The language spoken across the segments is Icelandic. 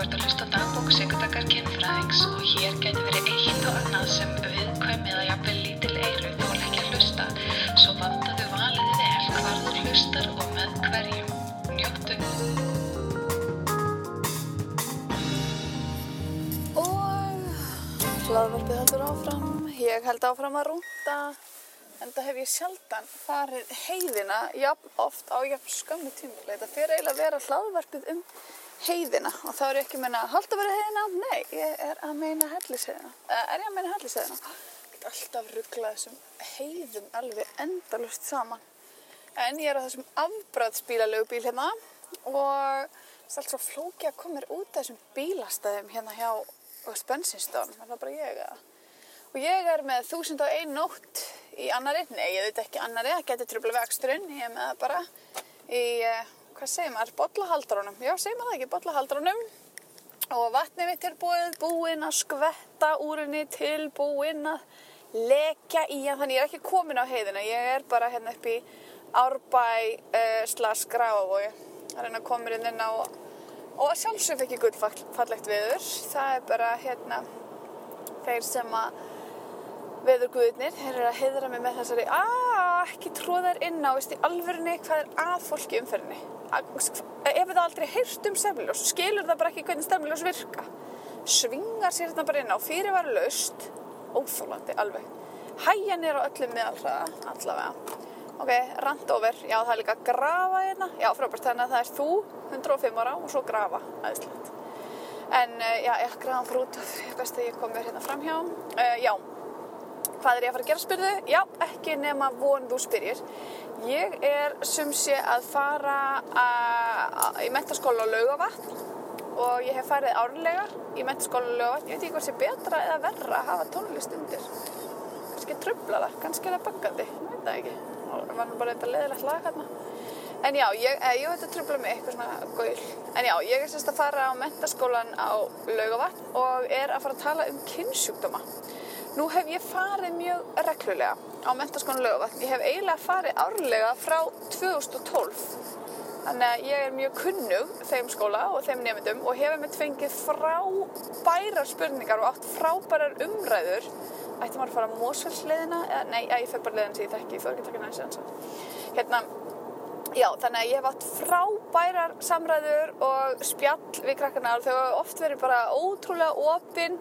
ert að hlusta dagbók Sigurdakar kynfræðings og hér getur verið eitt og annað sem viðkvæmið að jafnvel lítil eyru þó ekki að hlusta. Svo vandaðu valið vel hvar þú hlustar og með hverjum. Njóttu. Og hlaðvarpið heldur áfram. Ég held áfram að rúnda. En það hef ég sjaldan farið heiðina jafn oft á jafn skömmu tímulega. Þetta fyrir eiginlega að vera hlaðvarpið um heiðina. Og þá er ég ekki að meina að halda að vera heiðina. Nei, ég er að meina hellisheiðina. Eh, Er ég að meina hellisheiðina? Ég get alltaf rugglað þessum heiðum alveg endalust saman. En ég er á þessum afbræðsbílalegu bíl hérna og það er allt svo flóki að koma mér út af þessum bílastæðum hérna hjá. Er það bara ég eða? Og ég er með þúsund og ein nótt í annari. Nei, ég veit ekki annari, það getur tröfla vexturinn. Ég er með það bara í, eh, hvað segir maður, bollahaldrunum. Já, segir maður það ekki, bollahaldrunum. Og vatnið mitt er búið, búinn að skvetta úr henni til búinn að lekja í hann. Þannig ég er ekki komin á heiðina. Ég er bara hérna upp í Árbæ uh, slags Grafavogi. Það er hérna komin inn á og sjálfsög fekk ég gullfallegt viður. Það er bara hérna þeir sem að veðurguðirnir, þeir eru að heiðra mig með þessari að ekki tróða þær inn á, veist í alvörunni hvað er að fólki umferðinni. Ef það aldrei heyrt um stefniljós, skilur það bara ekki hvernig stefniljós virka. Svingar sér þetta bara inn á, fyrir var laust, óþólandi alveg. Hæjan er á öllum meðalhraða, allavega. Ok, rand over, já það er líka grafa hérna, já frábært þannig að það er þú, 105 ára og svo grafa, aðeinslegt. En uh, já, ég grafa út, best að ég kom mér hérna fram hjá. Uh, já, hvað er ég að fara að gera spyrðu? Já, ekki nema von þú spyrjir. Ég er sumsi að fara að, í mentaskóla á laugavatn og ég hef farið árlega í mentaskóla á laugavatn. Ég veit ekki hvað sé betra eða verra að hafa tónlist undir. Kannski trubla það, kannski er það bakkandi, ég veit það ekki. Það var bara þetta leðilegt lag hérna. En já, ég, eh, ég veit að trubla mig eitthvað svona gaul. En já, ég er semst að fara á mentaskólan á laugavatn og er að fara að tala um kynnsjúkdóma. Nú hef ég farið mjög reglulega á mentaskónu lögavatn. Ég hef eiginlega farið árlega frá 2012. Þannig að ég er mjög kunnug þeim skóla og þeim nefndum og hefur með tvengið frábærar spurningar og átt frábærar umræður. Ætti maður að fara? Eða, nei, ég fer bara leiðin sem ég þekki, ég þór ekki að taka næst eins. Hérna, Já, þannig að ég hef átt frábærar samræður og spjall við krakkarna og þau hafa oft verið bara ótrúlega opinn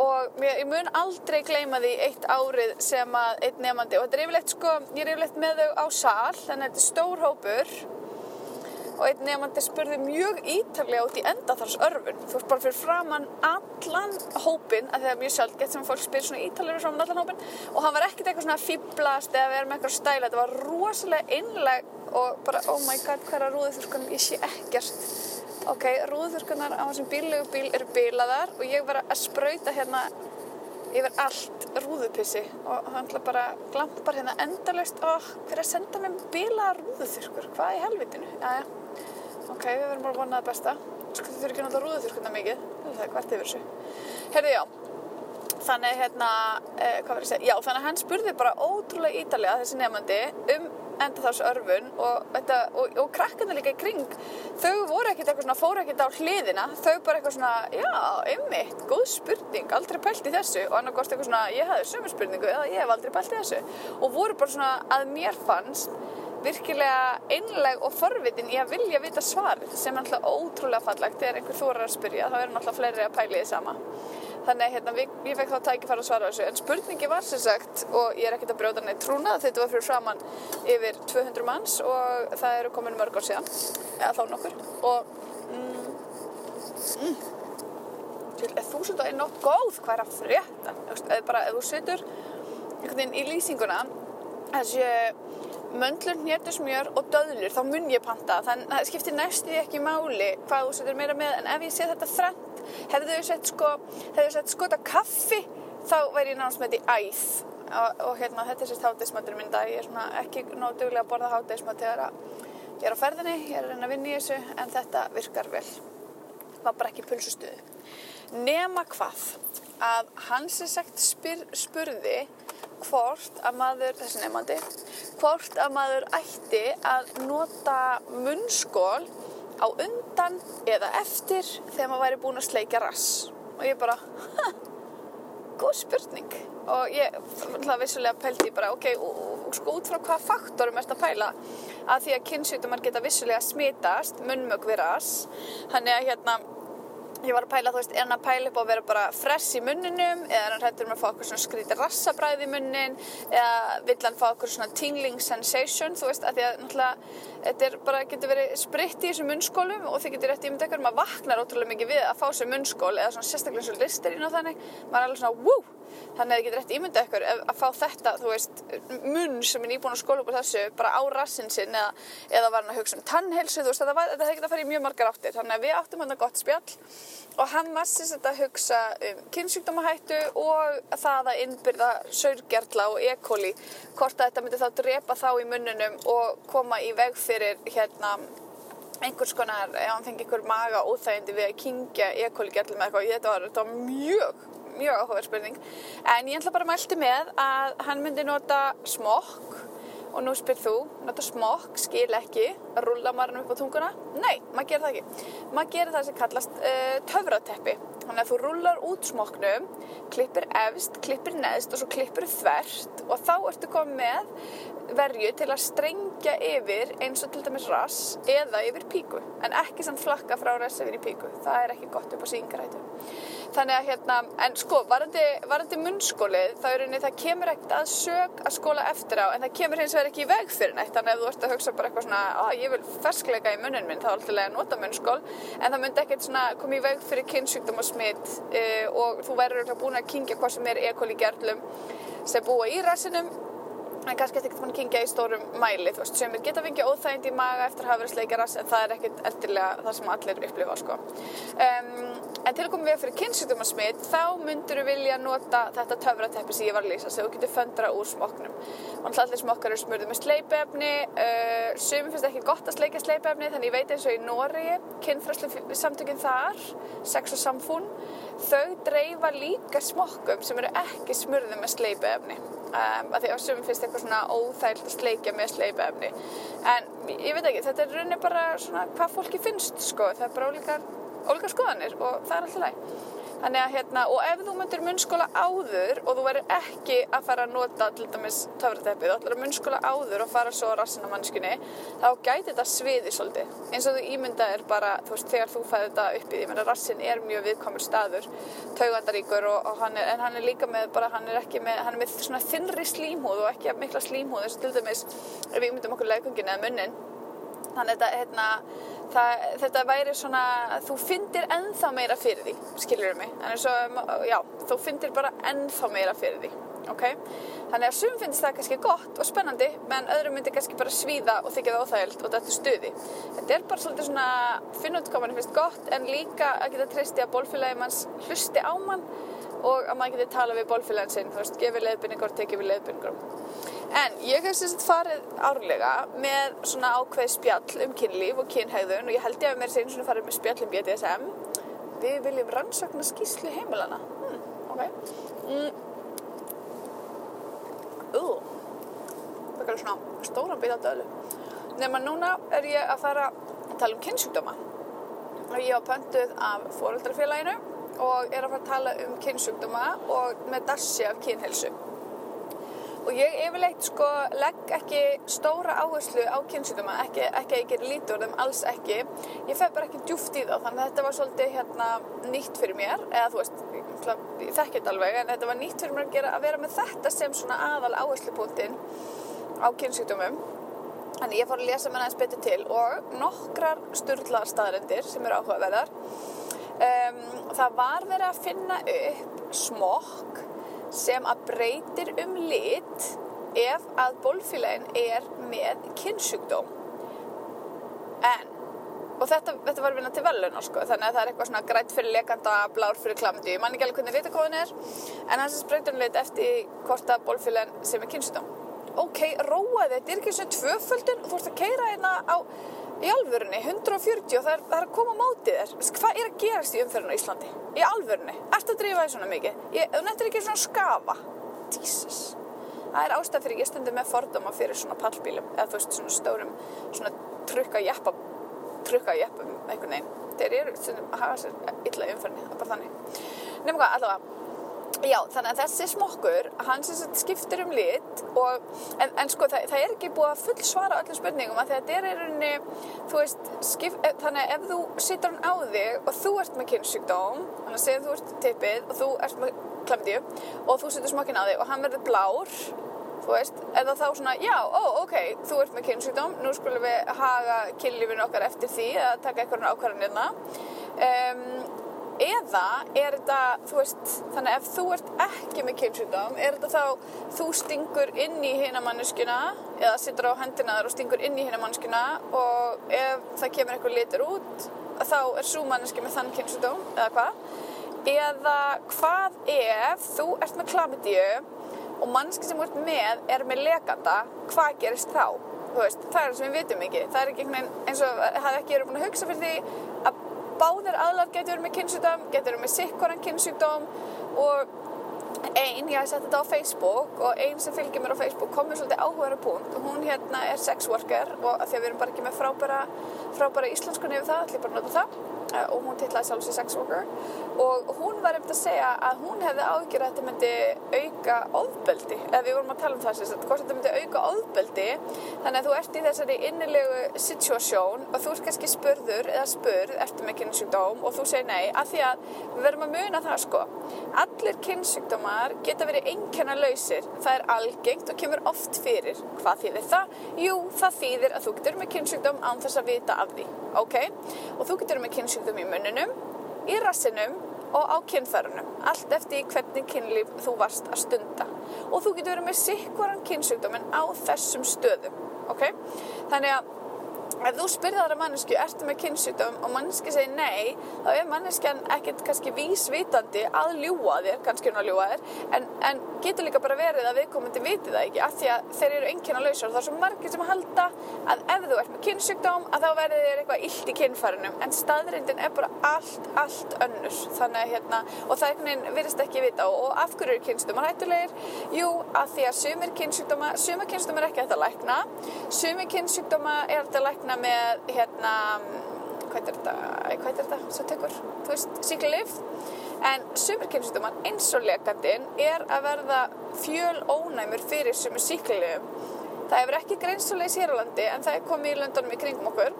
og ég mun aldrei gleyma því eitt árið sem að einn nefandi og þetta er yfirleitt sko, ég er yfirleitt með þau á sal, þannig að þetta er stór hópur og einn nefandi spurði mjög ítarlega út í endaþars örfun. Þú veist bara fyrir framann allan hópin, að það er mjög sjálfgett sem fólk spyr svona ítarlega framann allan hópin og hann var ekkert eitthvað svona fýblast eða vera með eitthvað stæla, þetta var rosalega einleg og bara oh my god hverja rúðuþurkunum ég sé ekkert. Ok, rúðuþurkunar á þessum bíllegu bíl eru bílaðar og ég var að sprauta hérna yfir allt rúðupissi og hann bara glampar hérna endalaust. Og hver að senda mér bílaða rúðuþurkur hvað í helvitinu, já ok, við verðum bara að vona það besta. Sko þið þurfum ekki náttúrulega rúðuþurkuna mikið. Það er hvert yfir þessu. Heyrðu já. Þannig hérna, eh, hvað verður ég að segja? Já, þannig að hann spurði bara ótrúlega ítalega þessi nefandi um enda þess örfun og, þetta, og, og krakkarnir líka í kring. Þau voru ekkert eitthvað svona, fóru ekkert á hliðina. Þau bara eitthvað svona, já, einmitt góð spurning, aldrei pælt í þessu. Og annarkost eitthvað svona, ég hafði sömu spurningu eða ég hef aldrei pælt í þessu. Og voru bara svona að mér fannst virkilega einleg og forvitin í að vilja vita svarið sem er alltaf ótrúlega fallegt. Þegar einhver þórar að spyrja þá erum alltaf fleiri að pæli því sama. Þannig hérna, ég fekk þá tækifæra að svara þessu. En spurningi var sem sagt og ég er ekkert að brjóta neitt trúna þetta var fyrir framann yfir 200 manns og það eru komin mörg ár síðan eða þá nokkur. Og mm, mm, til, er þúsund og einn nótt góð hvað er að frétta? Eða bara ef þú situr einhvern veginn í lýsinguna þessi möndlun, hnétusmjör og döðlur þá mun ég panta. Þannig að það skiptir næstu ekki máli hvað þú setur meira með en ef ég sé þetta þrennt hefðu þau sett sko hefðu þau sett skota kaffi þá væri ég náttúrulega með þetta í æð. Og, og hérna þetta er sérst hátægismatur minn dag. Ég er svona ekki nóg duglega að borða hátægismat þegar ég er á ferðinni ég er að reyna að vinna í þessu en þetta virkar vel. Var bara ekki pulsustuði nema hvað að hans er sagt spyr, spurði hvort að maður, þessi nefnandi hvort að maður ætti að nota munnskól á undan eða eftir þegar maður væri búin að sleikja rass. Og ég bara, ha, góð spurning. Og ég það vissulega pældi ég bara, ok, sko út frá hvaða faktorum erst að pæla? Að því að kynnsjúkdómar geta vissulega smitast munnmög við rass. Þannig að hérna ég var að pæla, þú veist, er hann að pæla upp á að vera bara fress í munninum eða er hann hættur með að fá okkur svona skrítið rassabræð í munnin eða vill hann fá okkur svona tingling sensation, þú veist, að því að náttúrulega þetta er bara, getur verið spritt í þessum munnskólum og þið getur rétt ímynd ekkert maður vaknar ótrúlega mikið við að fá sér munnskól eða svona sérstaklega eins og listerinn og þannig maður er alveg svona, wú, þannig að þið getur rétt ímynda ykkur að fá þetta, þú veist, munn sem er nýbúin að skóla upp á þessu, bara á rassin sinn eða, eða var hann að hugsa um tannhelsu, þú veist, þetta, hefði getað að fara í mjög margar áttir, þannig að við áttum hann að gott spjall og hann var sérst að hugsa um kynnsjúkdómahættu og það að innbyrða saurgerla og E. coli, hvort að þetta myndi þá drepa þá í munnunum og koma í veg fyrir hérna einhvers konar, ef hann fengi einhver maga óþægindi við að kingja E. coli gerlum eða eitthvað, þetta var, þetta var mjög mjög áhugaverð spurning en ég ætla bara að mælti með að hann myndi nota smokk og nú spyr þú, nota smokk, skil ekki rúla maður upp á tunguna? Nei, maður gerir það ekki. Maður gerir það sem kallast uh, töfrateppi. Þannig að þú rúlar út smokknum klippir efst, klippir neðst og svo klippir þvert. Og þá ertu komið með verju til að strengja yfir eins og til dæmis rass eða yfir píku. En ekki samt flakka frá rass yfir í píku. Það er ekki gott upp á síngarætu þannig að hérna, en sko varandi, munnskólið, þá er rauninni það kemur ekkert að sög að skóla eftir á en það kemur hins vegar ekki í veg fyrir neitt. Þannig að ef þú ert að hugsa bara eitthvað svona að ég vil ferskleika í munnin minn, þá er alltaf lega að nota munnskól. En það myndi ekkert svona koma í veg fyrir kynnsjúkdóm og smitt e, og þú verður búin að kingja hvað sem er ekoli gerlum sem búa í rassinum en kannski ekkert mann kingja í stórum mæli þú veist, sem er geta fengið óþægindi í maga eftir að hafa verið sleikaras en það er ekkert eftirlega það sem allir upplifa sko. um, en til að koma við fyrir kynnsjúkdómasmitt þá myndur við vilja nota þetta töfrateppi sem ég var að lýsa sem þú getur föndra úr smokknum og allir smokkar eru smurðið með sleipefni uh, sumum finnst ekki gott að sleika sleipefni þannig ég veit eins og í Nóri kynfræslu samtökinn þar sex og samfún þau dreifa líka smokkum sem eru ekki smurðið með sleipefni um, að því að sumum finnst eitthvað svona óþægilt að sleikja með sleipefni. En ég veit ekki, þetta er rauninni bara svona hvað fólki finnst sko, það er bara ólíkar, ólíkar skoðanir og það er alltaf læg þannig að hérna, og ef þú myndir munnskóla áður og þú verður ekki að fara að nota til dæmis töfrateppið, þú ætlar að munnskóla áður og fara svo að rassina mannskunni þá gæti þetta sviði svolítið. Eins og þú ímynda er bara, þú veist, þegar þú fæði þetta upp í, ég menna rassin er mjög viðkomur staður, taugandaríkur og, og hann er, en hann er líka með, bara hann er ekki með, hann er með svona þinnri slímhúð og ekki mikla slímhúð, eins og til dæmis ef við ímyndum okkur leikungin eða munnin þannig að hérna, það, þetta væri svona, þú fyndir ennþá meira fyrir því, skilur þú mig svo, já, þú fyndir bara ennþá meira fyrir því, ok? Þannig að sum finnst það kannski gott og spennandi menn öðrum myndir kannski bara svíða og þykja það óþægild og þetta er stuði. Þetta er bara svolítið svona, finn út hvað mann finnst gott en líka að geta treysti að bólfélagi manns hlusti á mann og að maður geti tala við bólfélagin sinn þú veist, gefið leiðbynningar og tekið við leiðbynningar En ég hef sérst farið árlega með svona ákveð spjall um kynlíf og kynhægðun og ég held ég að mér sé einu svona farið með spjall um BDSM. Við viljum rannsakna skýslu heimilana. Hmm, ok. Mm. Ú, það er svona stóran bit af dölu. Nefna núna er ég að fara að tala um kynnsjúkdóma. Og ég hafa pöntuð af fóröldrafélaginu og er að fara að tala um kynnsjúkdóma og með dassi af kynhelsu. Og ég yfirleitt sko legg ekki stóra áherslu á kynnsjúkdóma, ekki, að ég ger lítur þeim alls ekki. Ég fef bara ekki djúft í þá, þannig að þetta var svolítið hérna, nýtt fyrir mér, eða þú veist, ég, þekki þetta alveg, en þetta var nýtt fyrir mér að, gera, að vera með þetta sem svona aðal áherslupunktinn á kynnsjúkdómum. Þannig ég fór að lesa mér aðeins betur til og nokkrar sturðlar staðarindir sem eru áhugaverðar. Um, það var verið að finna upp smokk sem að breytir um lit ef að bólfélagin er með kynnsjúkdóm en og þetta, þetta var vinna til velun sko, þannig að það er eitthvað svona grætt fyrir lekanda blár fyrir klamdi, ég man ekki alveg hvernig litakóðin er en hans breytir um lit eftir hvort að bólfélagin sem er kynnsjúkdóm ok, róa þetta, er ekki svona tvöföldun þú ert að keira hérna á í alvörunni, 140 og það er, það er að koma mótið þér. Hvað er að gerast í umferðinu í Íslandi? Í alvörunni, ert að drífa því svona mikið? Þú nettir ekki svona skafa. Jesus. Það er ástæð fyrir ég stundi með fordóma fyrir svona pallbílum eða þú veist svona stórum svona trukka jæppa trukka eppum einhvern veginn. Þeir eru stundum að hafa sér illa í umferðinni, það er bara þannig. Nefnum hvað, allavega, Já, þannig að þessi smokkur, hann skiptir um lit og, en, en sko það, það er ekki búið að full svara öllum spurningum að þetta er rauninni, þú veist, skip, eh, þannig að ef þú situr hann á þig og þú ert með kynnsjúkdóm, þannig að segja þú ert tippið og þú ert með klamdíu og þú situr smokkin á þig og hann verður blár, þú veist, það þá svona, já, ó, ok, þú ert með kynnsjúkdóm, nú skulum við haga kynlífinu okkar eftir því að taka eitthvað ákvarðanirna. Um, eða er þetta, þú veist, þannig ef þú ert ekki með kynnsjúkdóm, er þetta þá þú stingur inn í hina manneskuna eða sittur á hendina þar og stingur inn í hina manneskuna og ef það kemur eitthvað litur út, þá er svo manneski með þann kynnsjúkdóm eða hvað? Eða hvað ef þú ert með klamidíu og manneski sem ert með er með lekanda, hvað gerist þá? Veist, það er það sem við vitum ekki. Það er ekki eins og hafði ekki verið búin að hugsa fyrir því að báðir aðlar getur með kynnsjúkdóm, getur með sikkoran kynnsjúkdóm og einn, ég sett þetta á Facebook og einn sem fylgir mér á Facebook kom mér svolítið áhugaður punkt. Og hún hérna er sex worker og því að við erum bara ekki með frábæra, frábæra íslenskunni yfir það, allir bara nota það og hún titlaði sjálf sér sex worker og hún var eftir að segja að hún hefði ágjör að þetta myndi auka ofbeldi, eða við vorum að tala um það sem hvort þetta myndi auka ofbeldi. Þannig að þú ert í þessari innilegu situasjón og þú ert kannski spurður eða spurð eftir með kynnsjúkdóm og þú segir nei, af því að við verðum að muna það sko. Allir kynnsjúkdómar geta verið einnkjörna lausir það er algengt og kemur oft fyrir. Hvað þýðir það? Jú, það þýðir kynnsjúkdóm í munnunum í rassinum og á kynþörunum allt eftir hvernig kynlíf þú varst að stunda. Og þú getur verið með sikkvaran kynnsjúkdóminn á þessum stöðum ok, þannig að ef þú spyrðar aðra mannesku, ertu með kynnsjúkdóm og manneski segir nei, þá er manneskjan ekkert kannski vísvitandi að ljúa þér, kannski hún að ljúa þér en, en getur líka bara verið að viðkomandi viti það ekki, af því að þeir eru einnkjörna lausar og það er svo margir sem halda að ef þú ert með kynnsjúkdóm að þá verður þér eitthvað illt í kynfærunum en staðrindin er bara allt, allt önnur. Þannig að hérna, og það er einhvern veginn virðist ekki vita. Og, og af hverju eru kynnsjúkdómar hættulegir? Lækna, með hérna hvað er þetta, hvað er þetta svo tekur, þú veist, síklif en sumir kynnsjúkdómar eins og lekandin er að verða fjöl ónæmur fyrir sumir síklifum það hefur ekki greinsulegis hér á landi en það er komið í löndunum í kringum okkur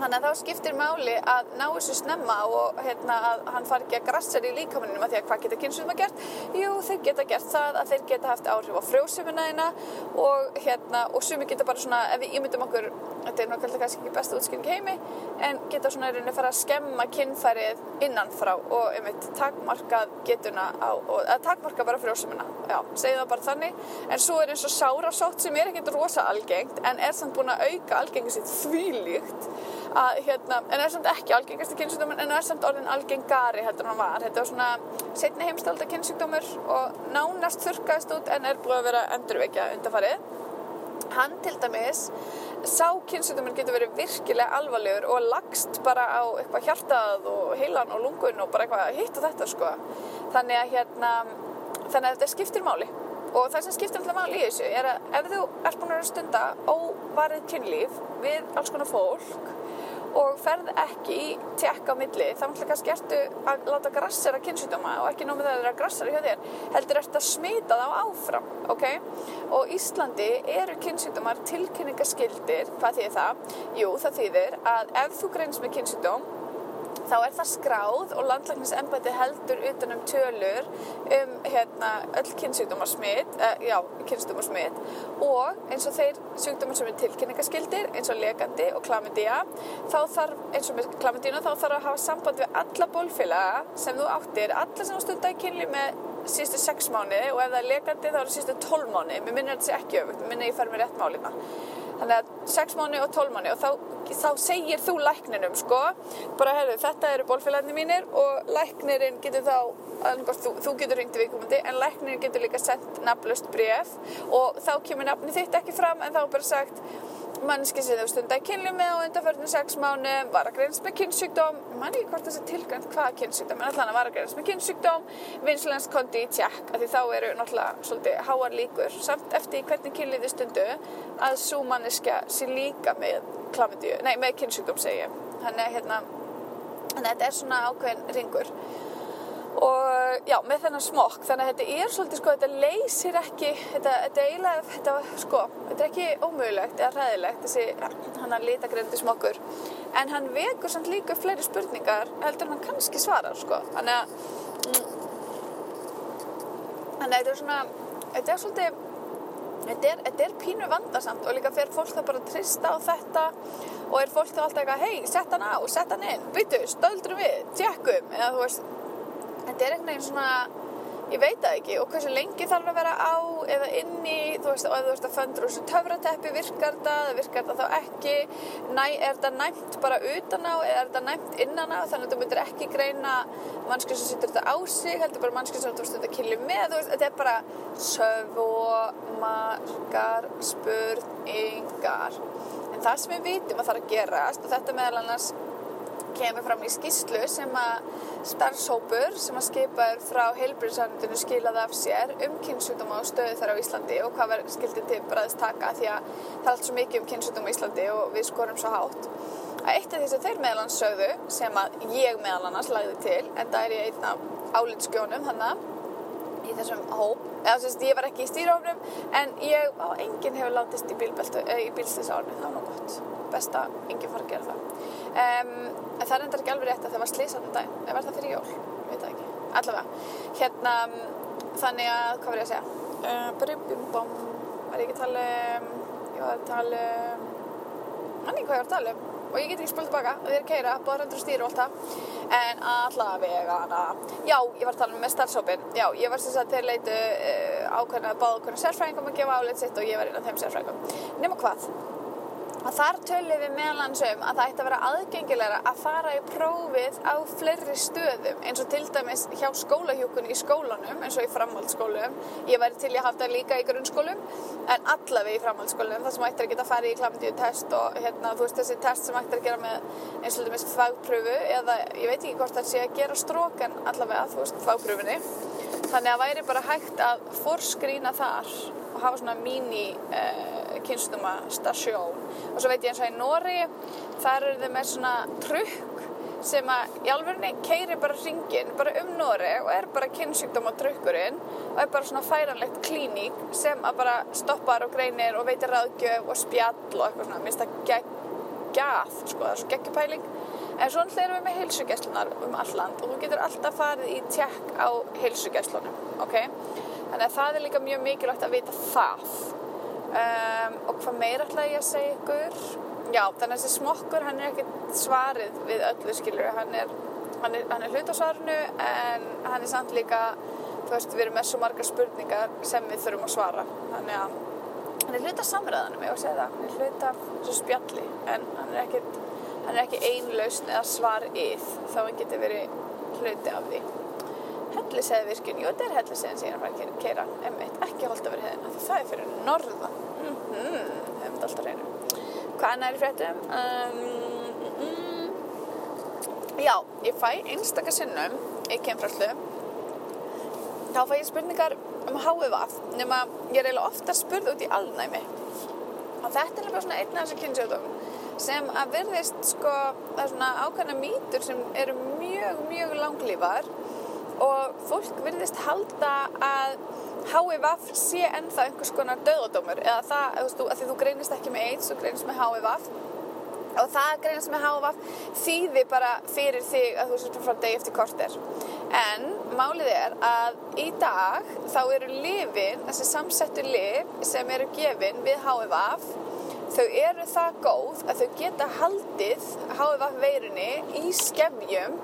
þannig að þá skiptir máli að ná þessu snemma og hérna, að hann far ekki að grassar í líkamanninu að því að hvað geta kynnsum að gert? Jú, þeir geta gert það að þeir geta haft áhrif á frjósumunæðina og, hérna, og sumi geta bara svona, ef við ímyndum okkur, þetta er nákvæmlega kannski ekki besta útskynning heimi, en geta svona er að fara að skemma kynfærið innanfrá og einmitt takmarkað getuna á, og, eða takmarkað bara frjósumuna, já, segja það bara þannig, en svo er eins og sárasótt sem er ekkert rosa algengt en er samt búin að auka algengi sitt þvílíkt að hérna, en er samt ekki algengasti kynnsjúkdómur en er samt orðin algengari heldur hann var. Þetta var svona setni heimstálda kynnsjúkdómur og nánast þurkaðist út en er búið að vera endurveikja undarfarið hann til dæmis sá kynnsjúkdómur getur verið virkilega alvarlegur og lagst bara á eitthvað hjartað og heilan og lungun og bara eitthvað hitt og þetta sko. Þannig að hérna þannig að þetta skiptir máli og það sem skiptir alltaf máli í þessu er að ef þú ert búin að stunda óvarið kynlíf við alls konar fólk og ferð ekki í tjekka á milli þá náttúrulega kannski ertu að láta grassera kynnsjúdóma og ekki nómið það er að grassera hjá þér heldur ertu að smita þá áfram ok, og Íslandi eru kynnsjúdómar tilkynningaskildir hvað þýðir það? Jú, það þýðir að ef þú greins með kynnsjúdóm þá er það skráð og landlæknisembæti heldur utanum tölur um hérna, öll kynnsjúkdómarsmitt, uh, já, kynnsjúkdómarsmitt og eins og þeir sjúkdómar sem er tilkynningaskildir, eins og legandi og klamidía, þá þarf, eins og með klamidíuna, þá þarf að hafa samband við alla bólfélaga sem þú áttir, alla sem stundar kynli með síðustu sex mánu og ef það er legandi þá er það síðustu tólf mánu, mér minnir þetta sé ekki öfugt, mér minnir ég fer með rétt máli það. Þannig að 6 mánu og 12 mánu og þá, þá segir þú lækninum sko, bara herru þetta eru bólfélagarnir mínir og læknirinn getur þá, annars, þú, þú getur ringt í viðkomandi en læknirinn getur líka sendt nafnlust bref og þá kemur nafni þitt ekki fram en þá bara sagt mannski sem þau stundar kynlíf með á undanförnum sex mánu var að greinast með kynnsjúkdóm ég man ekki hvort þessi tilgrænt hvaða kynnsjúkdóm en allan að var að greinast með kynnsjúkdóm vinslensk kondi í tjekk af því þá eru náttúrulega svolítið háar líkur. Samt eftir hvernig kynlíf þið stundu að svo manneskja sé líka með með kynnsjúkdóm segi þannig að hérna þetta er svona ákveðin ringur og já, með þennan smokk. Þannig að þetta er svolítið sko, þetta leysir ekki þetta, þetta eiginlega, þetta sko þetta er ekki ómögulegt eða ræðilegt þessi, hann að litagrendi smokkur. En hann vekur samt líka fleiri spurningar heldur hann kannski svarar sko, þannig að mm, þannig að þetta er svona þetta er svolítið þetta er, þetta er pínu vandarsamt og líka fyrir fólk það bara trista á þetta og er fólk þá alltaf eitthvað, hei, sett hann á, sett hann inn. Byttu, stöldrum við, tjekkum. Eða þú veist þetta er einhvern veginn svona ég veit það ekki. Og hversu lengi þarf að vera á eða inni, þú veist, og ef þú veist að föndur úr þessu töfrateppi, virkar það virkar það þá ekki? Næ, er þetta næmt bara utan á eða er þetta næmt innan á, þannig að þú myndir ekki greina mannskið sem sittur þetta á sig heldur bara mannskið sem þú veist þetta kynli með veist, þetta er bara svo margar spurningar. En það sem við vitum að það er að gerast og þetta meðal annars kemur fram í skýslu sem að starfshópur sem að skipaður frá heilbríðsarnundinu skilaði af sér um kynnsjúdóma og stöðu þar á Íslandi og hvað verður skildið til bræðist taka því að það er allt svo mikið um kynnsjúdóma í Íslandi og við skorum svo hátt. Að eitt af því sem þeir meðalans sögðu sem að ég meðalans lagði til en það er ég einn af álitskjónum þannig í þessum hóp. Eða þess að ég var ekki í stýrhófnum en ég á enginn hefur látist í, í bílslisárni, það var nú gott. Best að enginn fara að gera það. Um, en það er enda ekki alveg rétt að það var slísað um daginn, eða var það fyrir jól? Veit það ekki, allavega. Hérna, þannig að, hvað var ég að segja? Uh, brubjumbom var ég ekki að tala um ég var að tala um hann ekki hvað ég var að tala um og ég get ekki spöld baka og þið er að keira, báður hendur stýru og alltaf en allavega já, ég var að tala með starfsópin já, ég var sem sagt til leitu uh, ákveðna báðu okkur sérfræðingum að gefa áleitt sitt og ég var inn á þeim sérfræðingum. Nema hvað og þar tölum við meðlans um að það ætti að vera aðgengilegra að fara í prófið á fleiri stöðum eins og til dæmis hjá skólahjókun í skólanum eins og í framhaldsskólum. Ég væri til ég haft það líka í grunnskólum en allavega í framhaldsskólum þar sem ætti að geta að fara í klamdíu test og hérna, þú veist þessi test sem ætti að gera með eins og þessi þvagpröfu eða ég veit ekki hvort það sé að gera strók en allavega þú veist þvagpröfunni þannig að væri bara hægt að forskrína þar og hafa svona mini uh, kynstuma stasjón. Og svo veit ég eins og í Nóri þar eru þau með svona trukk sem að í alvegni keiri bara ringin bara um Nóri og er bara kynnsjúkdóm á trukkurinn og er bara svona færanlegt klíník sem að bara stoppar og greinir og veitir ráðgjöf og spjall og eitthvað svona, minnst það geggjað sko, það er svo geggjupæling en svo erum við með heilsugjæslunar um alland og þú getur alltaf farið í tjekk á heilsugjæslunum, ok? Þannig að það er líka mjög mikilvægt að vita það. Um, og hvað meira ætla ég að segja ykkur? Já, þannig að þessi smokkur hann er ekkert svarið við öllu skilur hann er, hann er, hann er hlut á svarinu en hann er samt líka þú veist, við erum með svo margar spurningar sem við þurfum að svara. Þannig að hann er hlut af samræðanum, ég var að segja það. Hann er hlut af svo spjalli en hann er ekkert hann er ekki einlausn eða svarið þá hann getur verið hluti af því. Helliseiðvirkjun, jú þetta er helliseiðin sem ég er að fara að keira. M1, ekki holdt að vera hefðina því það er fyrir norðan. Mm -hmm, hefum þetta alltaf reynu hvað er næri fréttum? Um, mm, já, ég fæ einstakar sinnum í kemfraslu þá fæ ég spurningar um HVV nema ég er eiginlega ofta spurð út í alnæmi. Og þetta er bara svona einn af þessu kynnsjóðum sem að verðist sko ákvæmna mýtur sem eru mjög, mjög langlífar og fólk verðist halda að HIVF sé ennþá einhvers konar döðadómur eða það, þú veist, að því þú greinist ekki með AIDS þú greinist með HIVF og það að greinast með HIVF þýði bara fyrir þig að þú sést frá degi eftir korter. En málið er að í dag þá eru lifin, þessi samsettu lif sem eru gefin við HIVF þau eru það góð að þau geta haldið HIVF veirunni í skefjum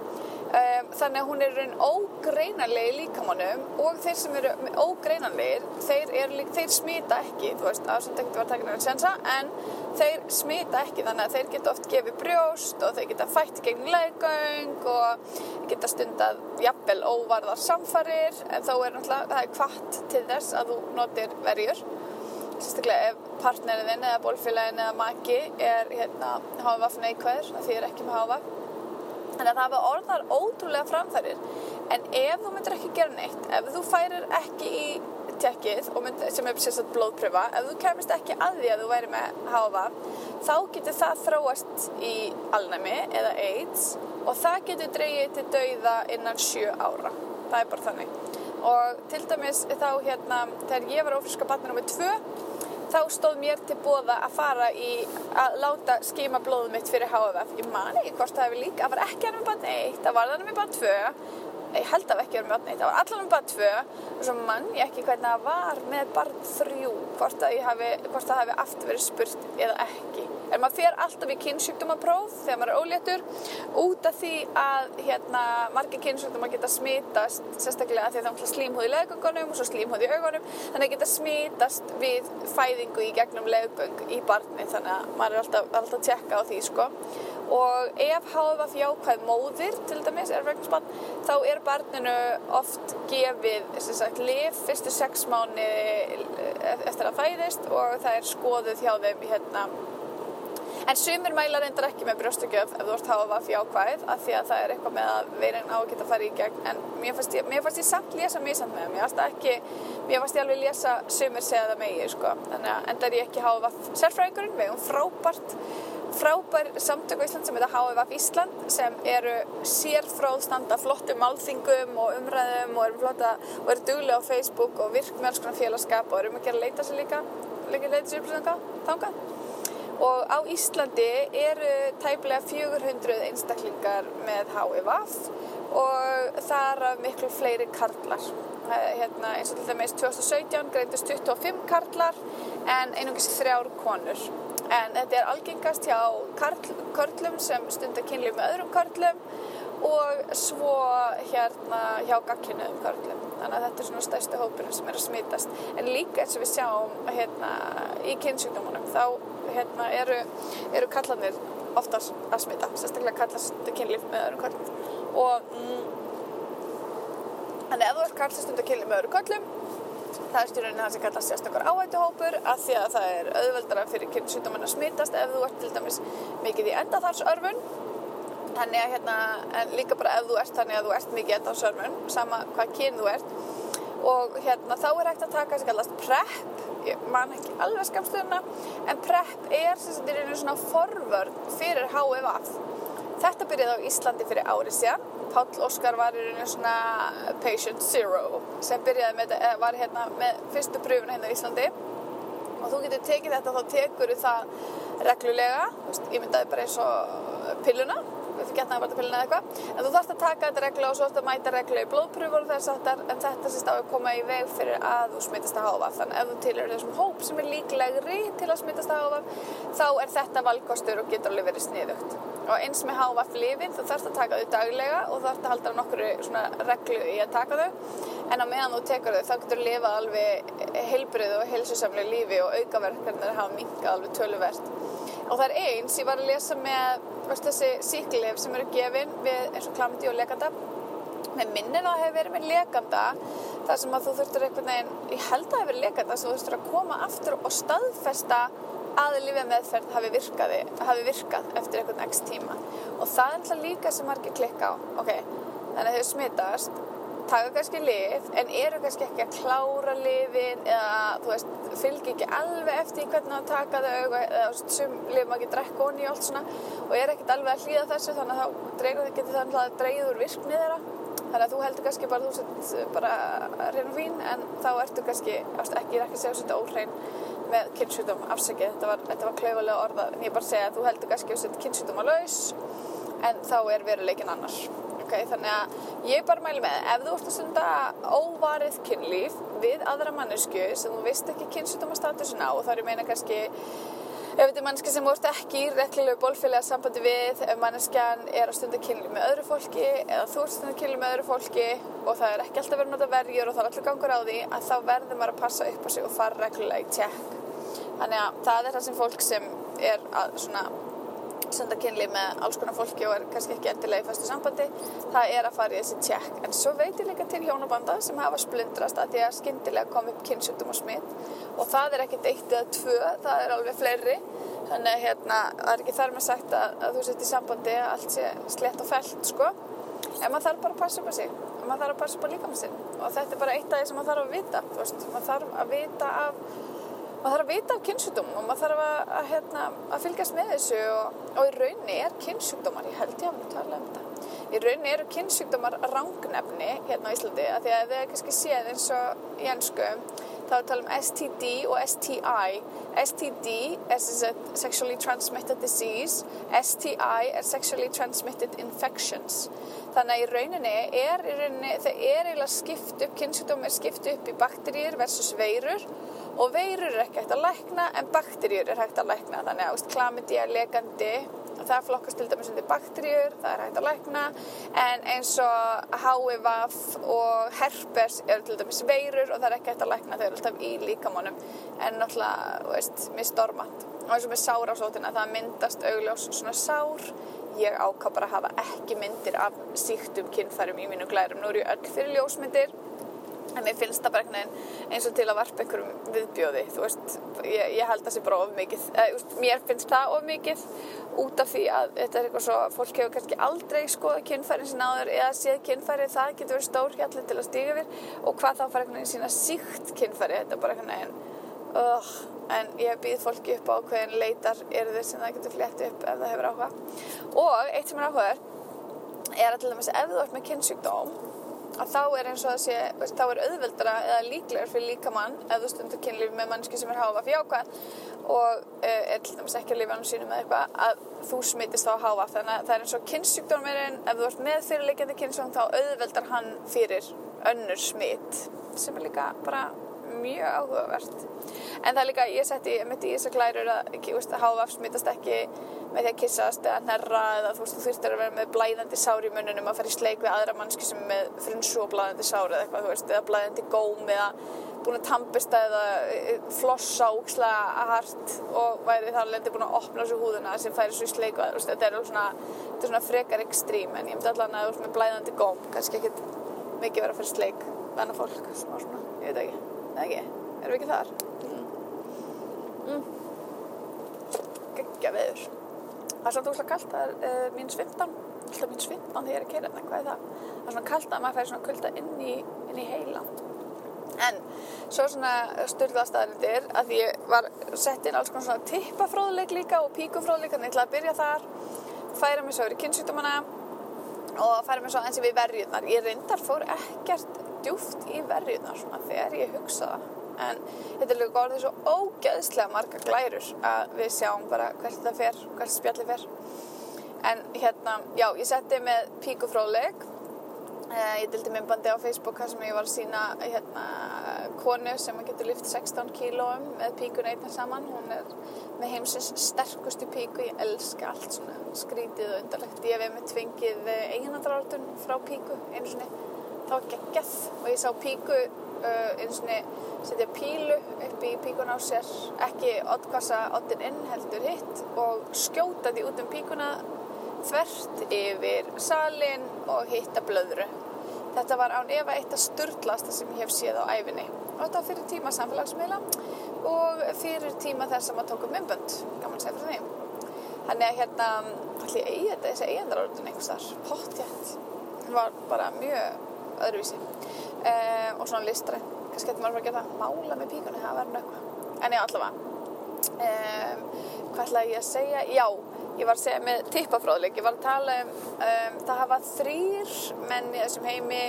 Um, þannig að hún er raun ógreinanlega í líkamannum og þeir sem eru ógreinanlegir þeir, er, þeir smita ekki þú veist, afsend ekkert var takin að sensa en þeir smita ekki þannig að þeir geta oft gefið brjóst og þeir geta fætt gegn leggöng og geta stundað jafnvel óvarðar samfarir en þá er náttúrulega það er kvart til þess að þú notir verjur sérstaklega ef partneriðin eða bólfélagin eða maki er hérna HVF neikvæður, því er ekki með HVF. Þannig að það hafa orðar ótrúlega framfærir. En ef þú myndir ekki gera neitt, ef þú færir ekki í tekkið mynd, sem er sérstaklega blóðpröfa, ef þú kemist ekki að því að þú væri með HVF, þá getur það þróast í alnæmi eða AIDS og það getur dreyið til dauða innan sjö ára. Það er bara þannig. Og til dæmis þá hérna, þegar ég var ofriska barnið nummið tvö, þá stóð mér til bóða að fara í að láta skima blóðum mitt fyrir HFF. Ég man ekki hvort það hefur líka, það var ekki hann með barn eitt, það var hann með barn tvö, ég held það ekki verið með barn eitt, það var allan með barn tvö og svo mann ég ekki hvernig það var með barn þrjú, hvort, hafi, það hefði aftur verið spurt eða ekki. En maður fer alltaf í kynnsjúkdómapróf þegar maður er óléttur út af því að hérna, margir kynnsjúkdómar geta smitast sérstaklega því að það er slímhóð í leðgöngunum og svo slímhóð í augunum þannig að geta smitast við fæðingu í gegnum leðgöng í barni þannig að maður er alltaf, alltaf að tjekka á því sko. Og ef hafa fjákvæð móðir til dæmis er vegnarspann þá er barninu oft gefið sagt, lif fyrstu sex mánu eftir að fæðist og það er skoðuð hjá þeim hérna En sumir mæla reyndar ekki með brjóstukjöf ef þú ert hafa fjákvæð af því að það er eitthvað með að veirin á að geta fara í gegn. En mér fannst ég, mér fannst ég samt lesa mjög samt með það, mér fannst ekki, mér fannst ég alveg lesa sumir segja það megið sko. Þannig að enda er ég ekki hafa sérfræðingurinn. Við um frábært, frábær samtök á Ísland sem heita HVF Ísland sem eru sérfráðstanda flottum málþingum og umræðum og eru flotta og eru duglega á Facebook og virk með alls konar félagskap og eru um að leita sér líka, líka leita sér þangað og á Íslandi eru tæplega 400 einstaklingar með HIVAF og það er miklu fleiri karlar. Hérna, eins og til dæmis 2017 greitist 25 karlar en einungis þrjár konur. En þetta er algengast hjá karl, karlum sem stundar kynlið með öðrum karlum og svo hérna hjá gagkinuðum karlum. Þannig að þetta er svona stærstu hópurinn sem er að smitast. En líka eins og við sjáum hérna, í kynnsjúkdómanum þá hérna, eru, eru kallanir oftast að smita, sérstaklega kallast kynlíf með öðrum kallum og mm, þannig ef þú ert kallast undir kynlíf með öðrum kallum það er stjórnirinn það sem kallast sérstaklega áhættuhópur að því að það er auðveldara fyrir kynnsjúkdóman að smitast ef þú ert til dæmis mikið í endaþarsörfun þannig að hérna, en líka bara ef þú ert þannig að þú ert mikið í endaþarsörfun sama hvað kyn þú ert. Og hérna þá er hægt að taka sem kallast PrEP. Ég man ekki alveg skamstöðuna en PrEP er sem sagt er svona forvörn fyrir HIVAF þetta byrjaði á Íslandi fyrir árið síðan. Páll Óskar var í rauninu svona patient zero sem byrjaði með, var hérna með fyrstu pröfuna hérna í Íslandi. Og þú getur tekið þetta þá tekur það reglulega, ég myndaði bara eins og pilluna getnaðarvartapillin eða eitthvað. En þú þarfst að taka þetta regla og svo þarfst að mæta regla í blóðpröfur þess aftar en þetta sést á að koma í veg fyrir að þú smittast að háfa þannig ef þú tilur þessum hóp sem er líklegri til að smittast að háfa þá er þetta valkostur og getur alveg verið sniðugt. Og eins með háfa flifin þú þarfst að taka þau daglega og þarfst að halda nokkru reglu í að taka þau. En á meðan þú tekur þau þá getur lifað alveg heilbrið og heilsusamlega lífi og aukaverkarnir hafa minkað alveg töluvert. Og það er eins, ég var að lesa með veist, þessi síklif sem eru gefin við eins og klamdi og lekanda með minnir að hefur verið með lekanda þar sem að þú þurftur einhvern veginn ég held að það hefur verið lekanda sem þú þurftur að koma aftur og staðfesta að lifið meðferð hafi, virkaði, hafi virkað eftir einhvern x tíma. Og það er alltaf líka sem margir klikka á. Ok, þannig að þau smitast taka kannski lif en eru kannski ekki að klára lifin eða þú veist, fylgir ekki alveg eftir hvernig að taka þau eða sem lif maður ekki drekka onni og allt svona og er ekkert alveg að hlýða þessu þannig að þá dregur það getur þannig að dreigður úr virknið þeirra. Þannig að þú heldur kannski bara þú sett bara reynum fín en þá ertu kannski ekki, ekki segja þetta óhrein með kynnsjútum afsækið, þetta var, var klauvalega orða en ég bara segja að þú heldur kannski að setja kynnsjútum að laus en þá er veruleikin annars ok, þannig að ég bara mælu með ef þú ert að stunda óvarið kynlíf við aðra mannesku sem þú veist ekki kynnsutamastatusina og þá er ég meina kannski ef þetta er manneski sem vort ekki í reglilegu bólfélaga sambandi við ef manneskjan er að stunda kynlíf með öðru fólki eða þú ert að stunda kynlíf með öðru fólki og það er ekki alltaf verið náttúrulega verjur og það er alltaf gangur á því að þá verður maður að passa upp á sig og fara reglulega í tjekk þannig að það er það sem fólk sem er að svona senda kynlíf með alls konar fólki og er kannski ekki endilega í fastu sambandi það er að fara í þessi tjekk en svo veit ég líka til hjónabanda sem hafa splundrast að því að skyndilega kom upp kynnsjúkdum og smitt og það er ekkert eitt eða tvö, það er alveg fleiri. Þannig að hérna, það er ekki þar með sagt að, að þú sett í sambandi að allt sé slett og fellt sko. En maður þarf bara að passa upp á sig. Og maður þarf að passa upp á líkamann sinn. Og þetta er bara eitt af því sem maður þarf að vita maður þarf að vita af kynnsjúkdómum og maður þarf að, að, hérna, að fylgjast með þessu og, og í rauninni er kynnsjúkdómar ég held ég að maður tala um þetta í rauninni eru kynnsjúkdómar rangnefni hérna á Íslandi að því að þið kannski séð eins og í ennsku þá er tala um STD og STI STD er sexually transmitted disease. STI er sexually transmitted infections. Þannig að í rauninni er í rauninni, það er eiginlega skipt upp kynnsjúkdóm er skipt upp í bakteríur versus veirur og veirur er ekki hægt að lækna en bakteríur er hægt að lækna. Þannig að klamidía, legandi það flokkast til dæmis undir bakteríur það er hægt að lækna. En eins og HIV og herpes eru til dæmis veirur og það er ekki hægt að lækna þau eru alltaf í líkamónum en náttúrulega, veist, misstormant og eins og með sárásótina það myndast augljós svona sár. Ég ákvað bara að hafa ekki myndir af síktum kynfærum í mínu glærum. Nú eru ég öll fyrir ljósmyndir en mér finnst það bara eins og til að varpa einhverjum viðbjóði þú veist, ég, ég held það sé bara of mikið eh, mér finnst það of mikið út af því að þetta er eitthvað svo fólk hefur kannski aldrei skoða kynfærin sín áður eða séð kynfæri, það getur verið stór hjallin til að stíga við og hvað þá fara einhvern veginn sína síkt kynfæri, þetta er bara einhvern veginn uh, en ég býð fólki upp á hvernig leitar eru þeir sem það getur flett upp ef það hefur áhuga. Og eitt sem er áhuga er að til dæmis ef þú ert með kynnsjúkdóm að þá er eins og að sé, veist, þá er auðveldra eða líklegar fyrir líkamann ef þú stundur kynlíf með mannski sem er háfa fyrir ákvæð og uh, er til dæmis ekki að lifa hann sínum eða eitthvað að þú smittist þá háfa þannig að það er eins og kynnsjúkdómurinn ef þú ert með fyrirleikjandi kynnsjúkdóm þá auðveldar hann fyrir önnur smitt sem er líka bara mjög áhugavert. En það er líka, ég setti mitt í þessar klærur að, að háfa smittast ekki með því að kissast eða nerra eða þú veist þú þurftir að vera með blæðandi sár í mununum að fara í sleik við aðra mannski sem er með frunsu og blæðandi sár eða eitthvað þú veist eða blæðandi góm eða búin að tampista eða e, flossa ókslega hart og væri þar lendi búin að opna þessu húðuna sem færi svo í sleik og þetta er svona, þetta er svona frekar ekstrím en ég myndi allan að þú veist með blæðandi góm kannski ekkit mikið vera að í sleik venna fólk, svona, ég veit ekki eða ekki, erum við ekki þar? Mm. Mm. geggja veður það er svolítið úrslega kallt, það er uh, mínus 15 alltaf mínus 15 þegar ég er að keira þetta, hvað er það? Það er svona kallt að maður fær svona kulda inn í, inn í heila. En svo svona styrðastaðarindir að því ég var sett inn alls konar svona tippafróðleik líka og píkufróðleik þannig að ég ætlaði að byrja þar færa mig svo yfir kynnsýtumana og færa mig svo eins og við verjuðnar ég reyndar fór ekkert djúft í verjuðnar svona þegar ég hugsaða en þetta er líka orðið svo ógeðslega marga glærur að við sjáum bara hvert þetta fer, hvert spjalli fer. En hérna, já, ég setti með píkufróðleik eh, ég dildi myndbandi á Facebook þar sem ég var að sína hérna, konu sem getur lyft 16 kílóum með píkun einnig saman. Hún er með heimsins sterkustu píku. Ég elska allt svona skrítið og undarlegt. Ég hef með tvingið eiginandrártun frá píku einu svona þá geggjað. Og ég sá píku uh, einu svona setja pílu upp í píkuna á sér ekki oddkassa oddin inn heldur hitt og skjóta því út um píkuna þvert yfir salin og hitta blöðru. Þetta var án efa eitt af sturdlasta sem ég hef séð á æfinni og þetta var fyrir tíma samfélagsmiðla og fyrir tíma þess að maður tók um myndbönd gaman segja fyrir því. Þannig að hérna allir eigi þetta þessi eigindarorðin einhvers þar pottjætt var bara mjög öðruvísi. Um, og svona listræn. Kannski getur maður að gera það mála með píkunni það verður nökva en ég allavega. Um, hvað ætlaði ég að segja? Já, ég var að segja með tippafróðleik. Ég var að tala um, um það hafa þrýr menn í þessum heimi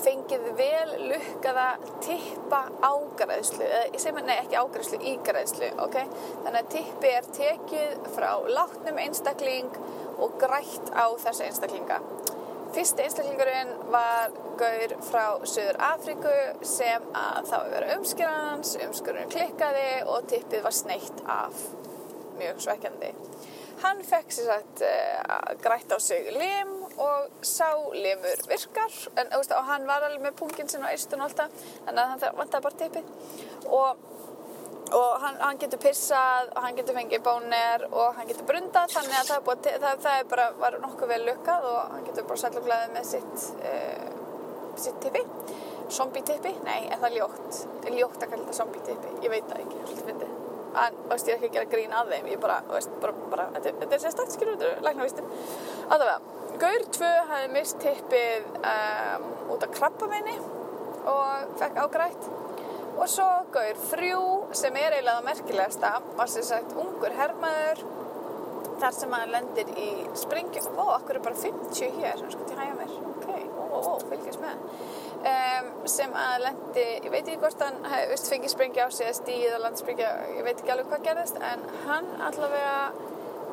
fengið vel lukkaða tippa ágræðslu eða ég segi maður, nei ekki ágræðslu, ígræðslu ok, þannig að tippi er tekið frá látnum einstakling og grætt á þessa einstaklinga Fyrsti einstaklingurinn var gaur frá Suður Afríku sem að þá hefur verið umskjörans, umskjörun klikkaði og tippið var sneitt af. Mjög svekkjandi. Hann fekk sér sagt uh, grætt á sig lim og sá limur virkar en veist, hann var alveg með punkin sinna á eistun og alltaf að hann vantaði bara tippið og, og hann, hann getur pissað og hann getur fengið bónir og hann getur brundað þannig að það er, búið, það, það er bara var nokkuð vel lukkað og hann getur bara glæðið með sitt uh, sitt tippi. Zombie tippi, nei, er það ljótt? Ljótt að kalla þetta zombie tippi, ég veit það ekki en þú veist, ég er ekki að gera grín að þeim ég bara, þú veist, bara, bara þetta, er- er sérstakt skilur, þetta er læknavistin allavega, Gaur 2 hafði mist tippið um, út af krabbameini og fekk ágrætt og svo Gaur 3 sem er eiginlega það merkilegasta var sem sagt ungur hermaður þar sem hann lendir í springju ó, akkur er bara 50 hér? Sem sko til hægja mér. Ok, ó, ó, ó, fylgjast með. Um, sem að lendi ég veit ekki hvort hann fengið springju á sig eða stíð og landspringju ég veit ekki alveg hvað gerðist en hann allavega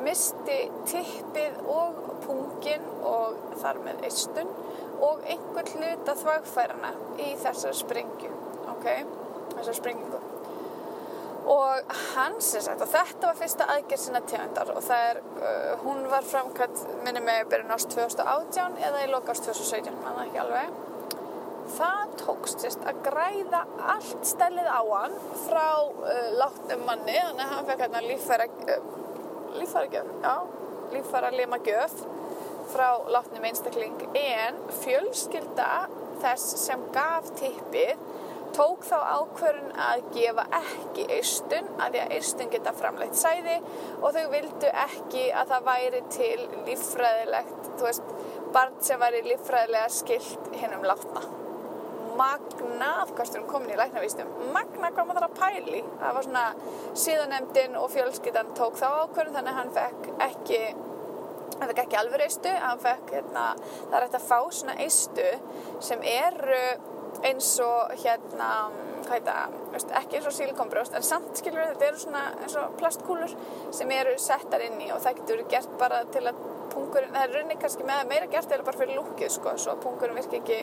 misti tippið og pungin og þar með eistun og einhver hluta þvagfærana í þessar springju ok, þessar springingu og hann sem sagt, og þetta var fyrsta aðgerð sinna tegundar og það er, uh, hún var framkvæmt minni með byrjun ást 2018 eða í loka ást 2017, manna ekki alveg. Það tókst sérst að græða allt stellið á hann frá uh, látnum manni þannig að hann fekk hérna líffæra uh, líffæra gjöf, já líffæra lima gjöf frá látnum einstakling. En fjölskylda þess sem gaf tippið tók þá ákvörun að gefa ekki eistun að því að eistun geta framleitt sæði og þau vildu ekki að það væri til líffræðilegt, þú veist, barn sem væri líffræðilega skilt hinnum látna. Magna, afkasturum komin í læknavístum, magna hvað maður þarf að pæli. Það var svona síðanemdin og fjölskyldan tók þá ákvörun þannig að hann fekk ekki hann fekk ekki alveg eistu, hann fekk hérna, það er hægt að fá svona eistu sem eru eins og hérna, hvað heit það, ekki eins og sílikonbrjóst, en samt skilur þetta eru svona eins og plastkúlur sem eru settar inn í og það getur verið gert bara til að pungurinn, það er rauninni kannski með meira gert eða bara fyrir lúkið sko, svo að pungurinn virki ekki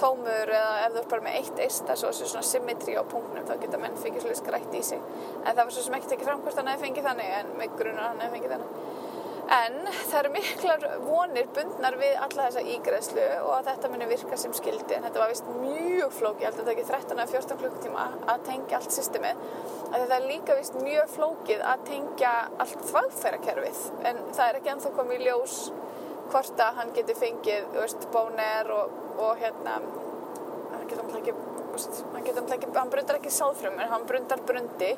tómur eða ef þú ert bara með eitt eista svo þessi svona symmetri á pungnum þá geta menn fengið svolítið skrætt í sig. En það var svo sem ekki tekið fram hvort hann hefði fengið þannig en með grunar hann hefði fengið þannig En það eru miklar vonir bundnar við alla þessa ígreðslu og að þetta muni virka sem skildi en þetta var vist mjög flóki, ég held að þetta ekki 13 eða 14 klukkutíma að tengja allt systemið. Þetta er líka vist mjög flókið að tengja allt þvagfærakerfið. En það er ekki ennþá komið í ljós hvort að hann geti fengið veist, bóner og, og hérna hann getur um ekki veist, hann ekki, hann brundar ekki sáðfrumur, hann brundar brundi.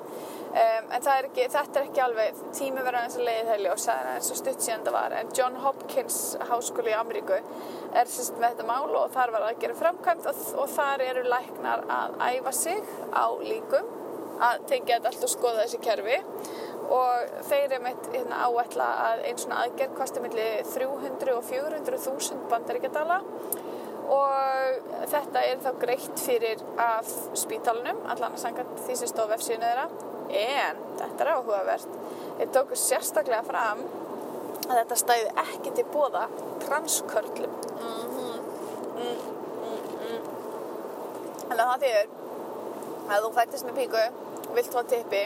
Um, en er ekki, þetta er ekki alveg tími verið aðeins að leiði það ljós það er eins og stutt síðan það var. En John Hopkins háskóli í Ameríku er sérst með þetta mál og þar var að gera framkvæmt og, og þar eru læknar að æfa sig á líkum að tengja þetta allt og skoða þessi kerfi. Og þeir er meitt hérna, áætla að einn svona aðgerð kosti millir 300 og 400 þúsund bandaríkjadala og þetta er þá greitt fyrir af spítalunum allan að sanga því sem stóð vefsíðinu þeirra en þetta er áhugavert þeir tóku sérstaklega fram að þetta stæði ekki til bóða transkörlum mm -hmm. mm, mm, mm. en það þýðir að þú fættist með píku vilt fá tippi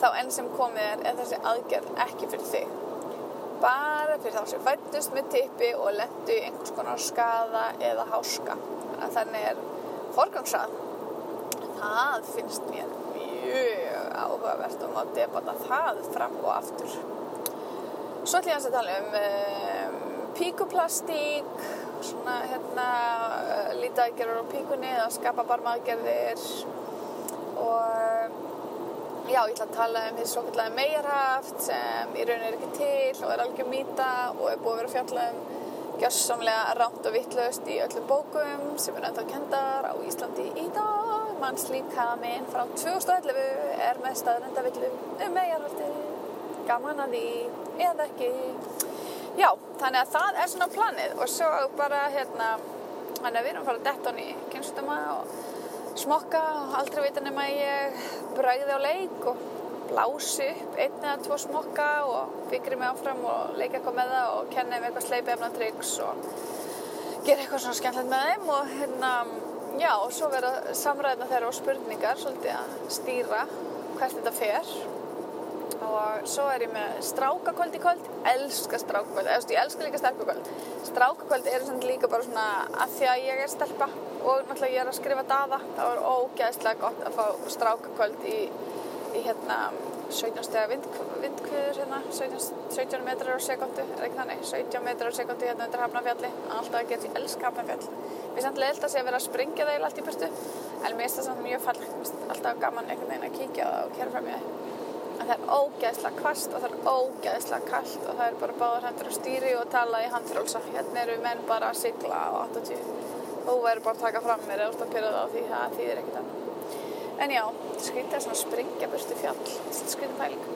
þá enn sem komið er er þessi aðgerð ekki fyrir þig bara fyrir þá sem fættust með tippi og lendu í einhvers konar skada eða háska. Þannig er forgangsrað það finnst mér mjög áhugavert og má debata það fram og aftur. Svo ætlum ég að tala um, um píkuplastík svona hérna lítið aðgerður á píkunni eða skapa barmaðgerðir og Já, ég ætla að tala um því svokallega megarhaft sem í raun er ekki til og er algjör mýta og er búið að vera að fjalla um gjörsamlega rámt og vittlust í öllum bókum sem er ennþá kendar á Íslandi í dag. Mannslíka minn frá 2011 er með staðrenda villu um megarhafti, gaman að því eða ekki. Já, þannig að það er svona planið og svo bara hérna, þannig að við erum að fara að detta hann í kynstuma og smokka aldrei vita nema ég bræði á leik og blási upp einn eða tvo smokka og fikri mig áfram og leika eitthvað með það og kenna um eitthvað sleipi efna triks og gera eitthvað svona skemmtilegt með þeim og hérna, já, og svo vera samræðina þeirra og spurningar svolítið að stýra hvert þetta fer. Og svo er ég með strákakvöld í kvöld elska strákakvöld, ég elska líka stelpukvöld. Strákakvöld er svona líka bara svona að því að ég er stelpa og náttúrulega ég er að skrifa daða þá er ógæðslega gott að fá strákakvöld í í hérna 17 stega vind, vindkviður hérna, 17, 17 metrar á sekundu, er ekki þannig, 17 metrar á sekundu hérna undir Hafnarfjalli, alltaf að geta í elsk Hafnarfjall. Mér er samt leiðilt að sé að vera að springja það allt í burtu, en mér finnst það samt mjög finnst alltaf gaman einhvern veginn að kíkja það og kæra fram í það. En það er ógeðslega kvast og það er ógeðslega kallt og það er bara báðar hendur á stýri og tala í handfrálsa. Hérna eru menn bara að sigla á 80. Þú verður bara að taka fram mér eða að pyrra það á því það þýðir ekkert annað. En já, skrítið er svona að springja burtu fjall, skrítið pæling.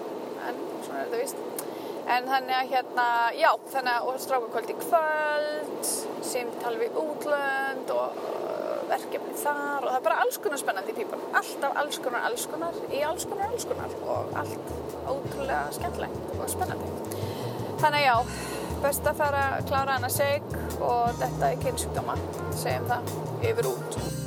En svona er þetta víst. En þannig að hérna, já, þannig að og strákakvöld í kvöld, símtal við útlönd og uh, verkefni þar og það er bara alls konar spennandi pípunum. Alltaf alls konar, alls konar, í alls konar, alls konar og allt ótrúlega skemmtilegt og spennandi. Þannig að já, best að fara að klára hana seg og þetta er kynnsjúkdóma, segjum það, yfir út.